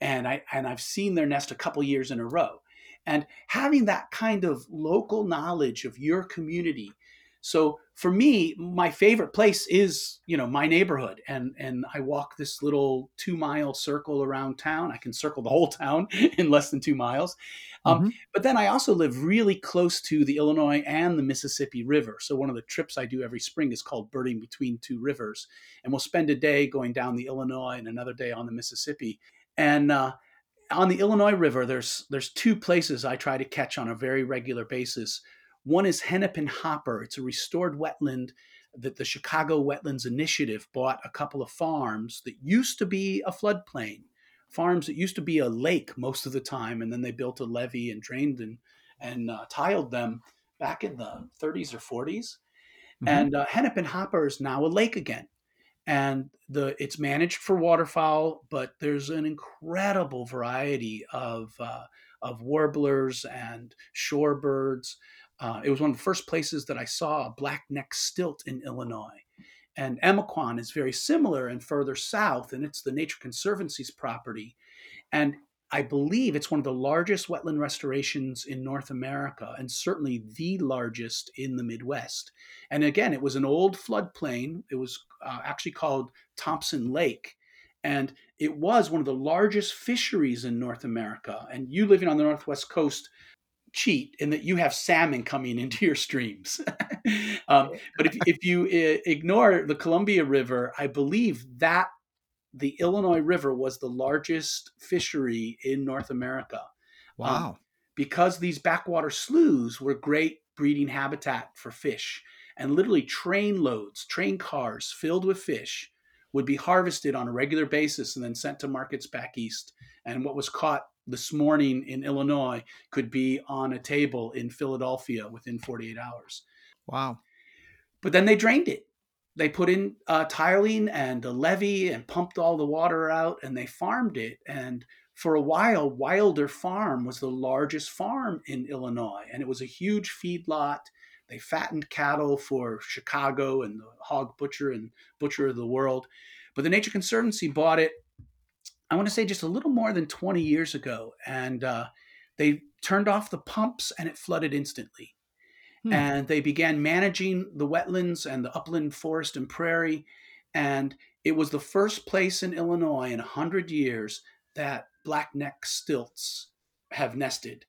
And I and I've seen their nest a couple years in a row. And having that kind of local knowledge of your community so for me, my favorite place is, you know, my neighborhood. And and I walk this little two mile circle around town. I can circle the whole town in less than two miles. Um, mm-hmm. But then I also live really close to the Illinois and the Mississippi River. So one of the trips I do every spring is called Birding Between Two Rivers. And we'll spend a day going down the Illinois and another day on the Mississippi. And uh, on the Illinois River, there's there's two places I try to catch on a very regular basis. One is Hennepin Hopper. It's a restored wetland that the Chicago Wetlands Initiative bought a couple of farms that used to be a floodplain, farms that used to be a lake most of the time, and then they built a levee and drained and and uh, tiled them back in the 30s or 40s. Mm-hmm. And uh, Hennepin Hopper is now a lake again and the it's managed for waterfowl, but there's an incredible variety of uh, of warblers and shorebirds. Uh, it was one of the first places that I saw a black-necked stilt in Illinois. And Emiquon is very similar and further south, and it's the Nature Conservancy's property. And I believe it's one of the largest wetland restorations in North America and certainly the largest in the Midwest. And again, it was an old floodplain. It was uh, actually called Thompson Lake. And it was one of the largest fisheries in North America. And you living on the Northwest coast cheat in that you have salmon coming into your streams. um, but if, if you uh, ignore the Columbia River, I believe that the Illinois River was the largest fishery in North America. Um, wow. Um, because these backwater sloughs were great breeding habitat for fish. And literally, train loads, train cars filled with fish would be harvested on a regular basis and then sent to markets back east. And what was caught this morning in Illinois could be on a table in Philadelphia within 48 hours. Wow. But then they drained it they put in uh, tiling and a levee and pumped all the water out and they farmed it. And for a while, Wilder Farm was the largest farm in Illinois, and it was a huge feedlot. They fattened cattle for Chicago and the hog butcher and butcher of the world. But the Nature Conservancy bought it, I want to say just a little more than 20 years ago. And uh, they turned off the pumps and it flooded instantly. Hmm. And they began managing the wetlands and the upland forest and prairie. And it was the first place in Illinois in 100 years that blackneck stilts have nested.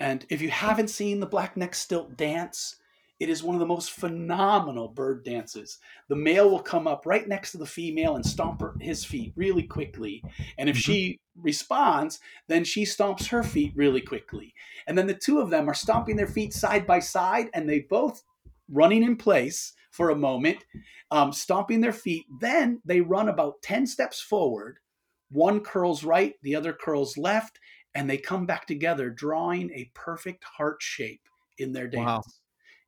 And if you haven't seen the blackneck stilt dance, it is one of the most phenomenal bird dances. The male will come up right next to the female and stomp her, his feet really quickly. And if mm-hmm. she responds, then she stomps her feet really quickly. And then the two of them are stomping their feet side by side and they both running in place for a moment, um, stomping their feet. Then they run about 10 steps forward. One curls right, the other curls left, and they come back together, drawing a perfect heart shape in their dance. Wow.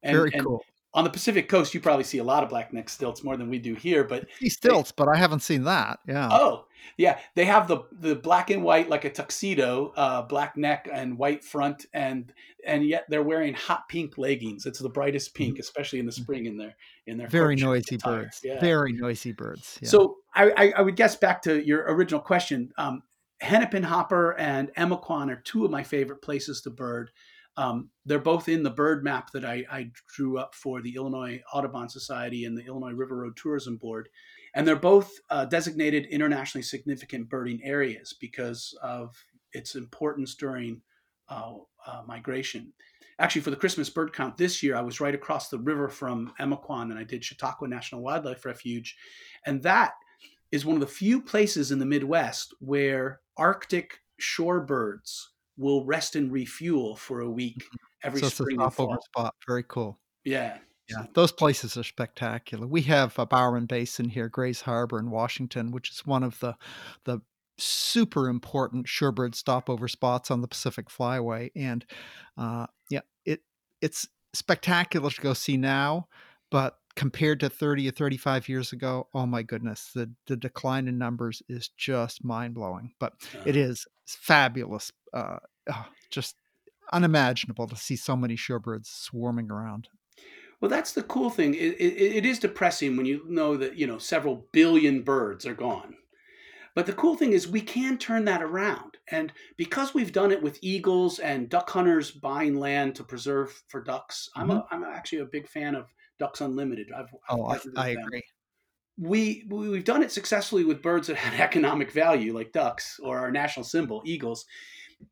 And, Very and cool. On the Pacific Coast, you probably see a lot of blackneck stilts more than we do here. But see stilts, they, but I haven't seen that. Yeah. Oh, yeah. They have the the black and white like a tuxedo, uh, black neck and white front, and and yet they're wearing hot pink leggings. It's the brightest pink, mm-hmm. especially in the spring in their in their very noisy attire. birds. Yeah. Very noisy birds. Yeah. So I, I, I would guess back to your original question. Um, Hennepin Hopper and Emiquon are two of my favorite places to bird. Um, they're both in the bird map that I, I, drew up for the Illinois Audubon Society and the Illinois River Road Tourism Board. And they're both uh, designated internationally significant birding areas because of its importance during uh, uh, migration. Actually, for the Christmas bird count this year, I was right across the river from Emiquon and I did Chautauqua National Wildlife Refuge. And that is one of the few places in the Midwest where Arctic shorebirds will rest and refuel for a week mm-hmm. every so spring it's a stopover spot. Very cool. Yeah. Yeah, those places are spectacular. We have a Bowerman Basin here, Grays Harbor in Washington, which is one of the the super important shorebird stopover spots on the Pacific Flyway, and uh, yeah, it it's spectacular to go see now, but compared to 30 or 35 years ago, oh my goodness, the, the decline in numbers is just mind blowing. But it is fabulous uh, oh, just unimaginable to see so many shorebirds swarming around. Well, that's the cool thing. It, it, it is depressing when you know that you know several billion birds are gone. But the cool thing is we can turn that around, and because we've done it with eagles and duck hunters buying land to preserve for ducks, I'm mm-hmm. a, I'm actually a big fan of Ducks Unlimited. I've, oh, I've I, I agree. We we've done it successfully with birds that have economic value, like ducks or our national symbol, eagles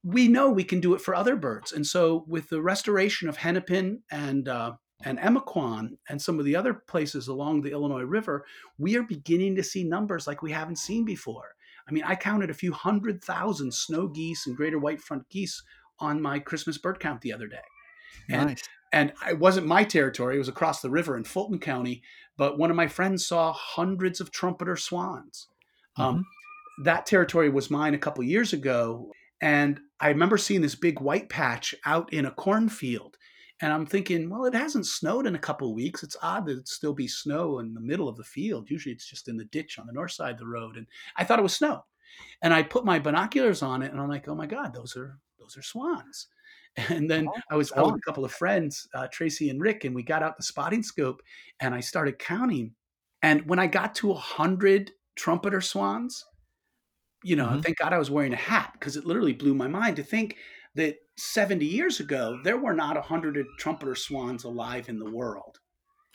we know we can do it for other birds. And so, with the restoration of hennepin and uh, and Emiquon and some of the other places along the Illinois River, we are beginning to see numbers like we haven't seen before. I mean, I counted a few hundred thousand snow geese and greater white front geese on my Christmas bird count the other day. And, nice. and it wasn't my territory, it was across the river in Fulton County. But one of my friends saw hundreds of trumpeter swans. Um, mm-hmm. Um, that territory was mine a couple years ago. And I remember seeing this big white patch out in a cornfield. And I'm thinking, well, it hasn't snowed in a couple weeks. It's odd that it'd still be snow in the middle of the field. Usually it's just in the ditch on the north side of the road. And I thought it was snow. And I put my binoculars on it and I'm like, oh my God, those are those are swans. And then oh, I was out with a couple of friends, uh, Tracy and Rick, and we got out the spotting scope and I started counting. And when I got to a hundred trumpeter swans, you know, mm-hmm. thank God I was wearing a hat because it literally blew my mind to think that 70 years ago, there were not 100 trumpeter swans alive in the world.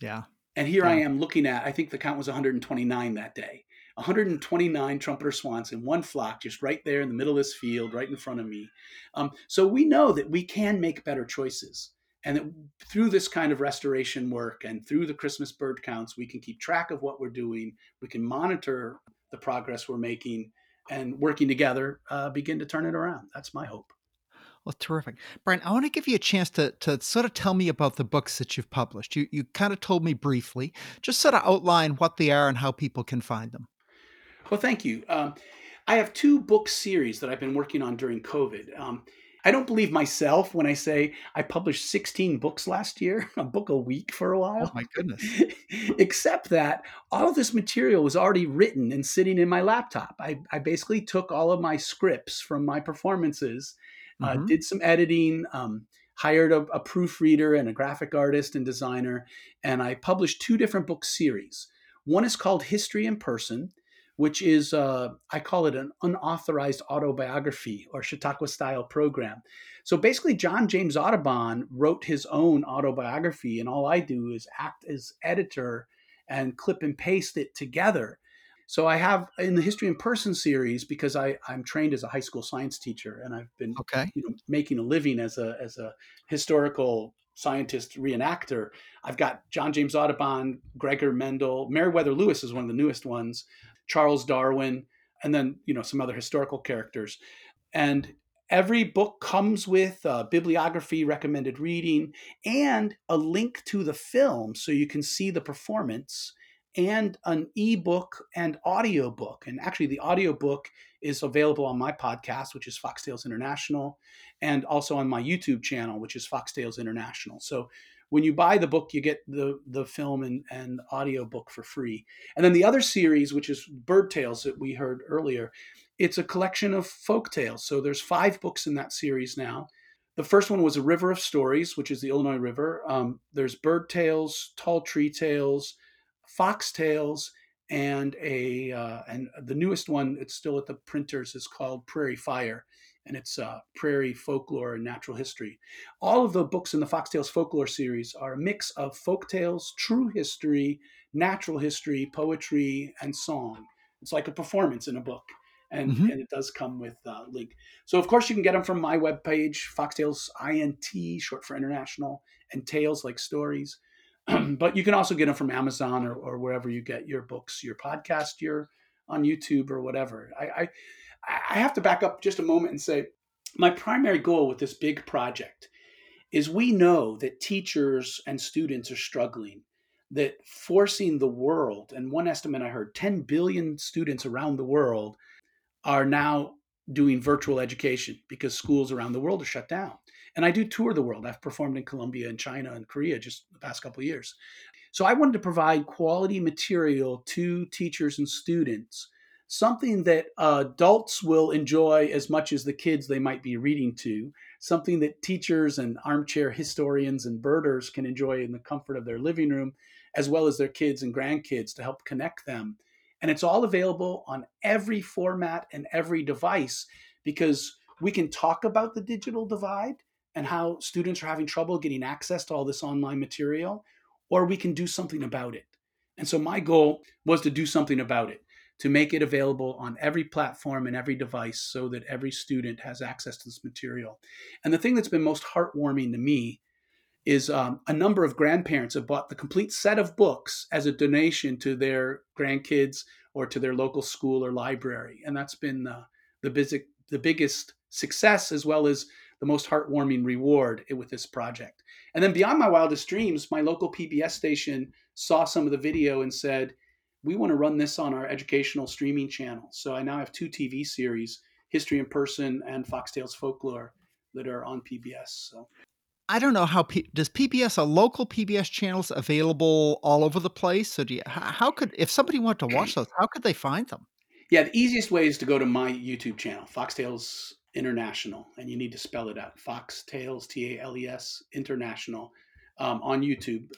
Yeah. And here yeah. I am looking at, I think the count was 129 that day. 129 trumpeter swans in one flock, just right there in the middle of this field, right in front of me. Um, so we know that we can make better choices. And that through this kind of restoration work and through the Christmas bird counts, we can keep track of what we're doing. We can monitor the progress we're making and working together, uh, begin to turn it around. That's my hope. Well, terrific. Brian, I want to give you a chance to, to sort of tell me about the books that you've published. You, you kind of told me briefly, just sort of outline what they are and how people can find them. Well, thank you. Um, I have two book series that I've been working on during COVID. Um, I don't believe myself when I say I published 16 books last year, a book a week for a while. Oh, my goodness. Except that all of this material was already written and sitting in my laptop. I, I basically took all of my scripts from my performances uh, mm-hmm. uh, did some editing, um, hired a, a, proofreader and a graphic artist and designer, and I published two different book series. One is called History in Person, which is, uh, I call it an unauthorized autobiography or Chautauqua style program. So basically, John James Audubon wrote his own autobiography, and all I do is act as editor and clip and paste it together so I have in the History in Person series because I, I'm trained as a high school science teacher and I've been okay. you know, making a living as a as a historical scientist reenactor. I've got John James Audubon, Gregor Mendel, Meriwether Lewis is one of the newest ones, Charles Darwin, and then you know some other historical characters. And every book comes with a bibliography, recommended reading, and a link to the film so you can see the performance and an ebook and audiobook. And actually, the audiobook is available on my podcast, which is Fox Tales International, and also on my YouTube channel, which is Fox Tales International. So when you buy the book, you get the, the film and, and audiobook for free. And then the other series, which is Bird Tales that we heard earlier, it's a collection of folk tales. So there's five books in that series now. The first one was A River of Stories, which is the Illinois River. Um, there's Bird Tales, Tall Tree Tales, foxtails and a uh, and the newest one it's still at the printers is called prairie fire and it's uh, prairie folklore and natural history all of the books in the Fox Tales Folklore series are a mix of folk tales true history natural history poetry and song it's like a performance in a book and, mm-hmm. and it does come with a uh, link so of course you can get them from my webpage foxtails int short for international and tales like stories but you can also get them from Amazon or, or wherever you get your books, your podcast, your on YouTube or whatever. I, I I have to back up just a moment and say my primary goal with this big project is we know that teachers and students are struggling that forcing the world and one estimate i heard 10 billion students around the world are now doing virtual education because schools around the world are shut down and I do tour the world. I've performed in Colombia and China and Korea just the past couple of years. So I wanted to provide quality material to teachers and students, something that adults will enjoy as much as the kids they might be reading to, something that teachers and armchair historians and birders can enjoy in the comfort of their living room, as well as their kids and grandkids to help connect them. And it's all available on every format and every device because we can talk about the digital divide and how students are having trouble getting access to all this online material, or we can do something about it. And so my goal was to do something about it, to make it available on every platform and every device so that every student has access to this material. And the thing that's been most heartwarming to me is um, a number of grandparents have bought the complete set of books as a donation to their grandkids or to their local school or library. And that's been uh, the, the biggest success as well as the most heartwarming reward with this project. And then beyond my wildest dreams, my local PBS station saw some of the video and said, we want to run this on our educational streaming channel. So I now have two TV series, History in Person and Fox Tales Folklore, that are on PBS. So I don't know how P- does PBS a local PBS channels available all over the place. So do you, how could if somebody wanted to watch those, how could they find them? Yeah, the easiest way is to go to my YouTube channel, Fox Tales International, and you need to spell it out. Foxtails T A L E S International um, on YouTube,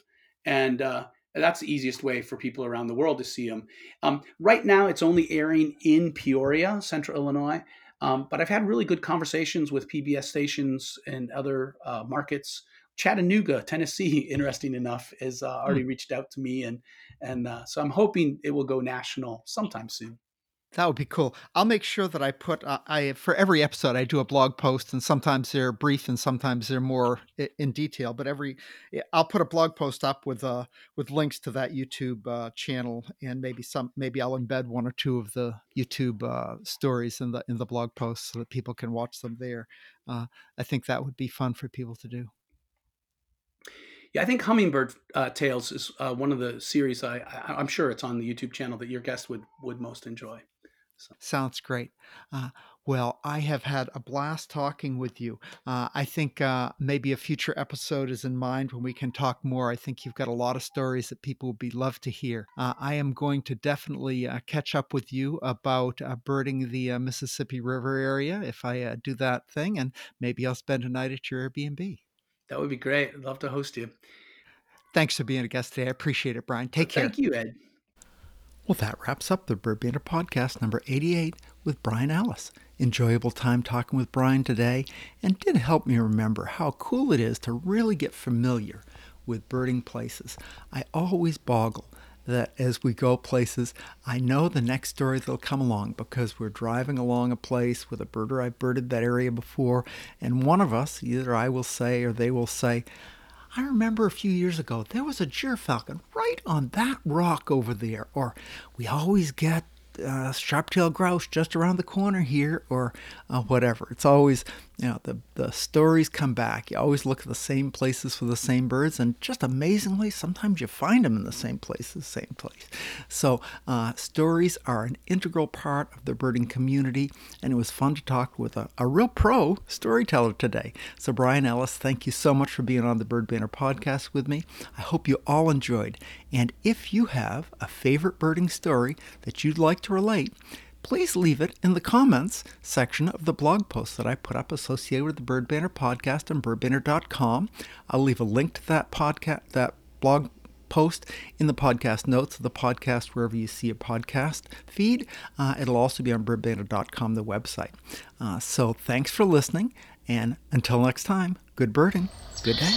and uh, that's the easiest way for people around the world to see them. Um, right now, it's only airing in Peoria, Central Illinois. Um, but I've had really good conversations with PBS stations and other uh, markets. Chattanooga, Tennessee, interesting enough, has uh, already hmm. reached out to me, and and uh, so I'm hoping it will go national sometime soon. That would be cool. I'll make sure that I put uh, I for every episode I do a blog post, and sometimes they're brief and sometimes they're more in detail. But every I'll put a blog post up with uh with links to that YouTube uh, channel, and maybe some maybe I'll embed one or two of the YouTube uh, stories in the in the blog post so that people can watch them there. Uh, I think that would be fun for people to do. Yeah, I think Hummingbird uh, Tales is uh, one of the series I, I am sure it's on the YouTube channel that your guest would would most enjoy. So. Sounds great. Uh, well, I have had a blast talking with you. Uh, I think uh, maybe a future episode is in mind when we can talk more. I think you've got a lot of stories that people would be love to hear. Uh, I am going to definitely uh, catch up with you about uh, birding the Mississippi River area if I do that thing, and maybe I'll spend a night at your Airbnb. That would be great. I'd love to host you. Thanks for being a guest today. I appreciate it, Brian. Take well, care. Thank you, Ed. Well, that wraps up the Bird Banter podcast number 88 with Brian Ellis. Enjoyable time talking with Brian today, and did help me remember how cool it is to really get familiar with birding places. I always boggle that as we go places, I know the next story that'll come along because we're driving along a place with a birder I've birded that area before, and one of us, either I will say or they will say, I remember a few years ago there was a gyrfalcon right on that rock over there. Or we always get uh, sharp-tailed grouse just around the corner here or uh, whatever. It's always, you know, the, the stories come back. You always look at the same places for the same birds, and just amazingly, sometimes you find them in the same places, same place. So uh, stories are an integral part of the birding community, and it was fun to talk with a, a real pro storyteller today. So Brian Ellis, thank you so much for being on the Bird Banter podcast with me. I hope you all enjoyed. And if you have a favorite birding story that you'd like to relate, please leave it in the comments section of the blog post that I put up associated with the Bird Banter podcast on birdbanter.com. I'll leave a link to that podcast, that blog post in the podcast notes of the podcast wherever you see a podcast feed. Uh, it'll also be on birdbanter.com, the website. Uh, so thanks for listening, and until next time, good birding, good day.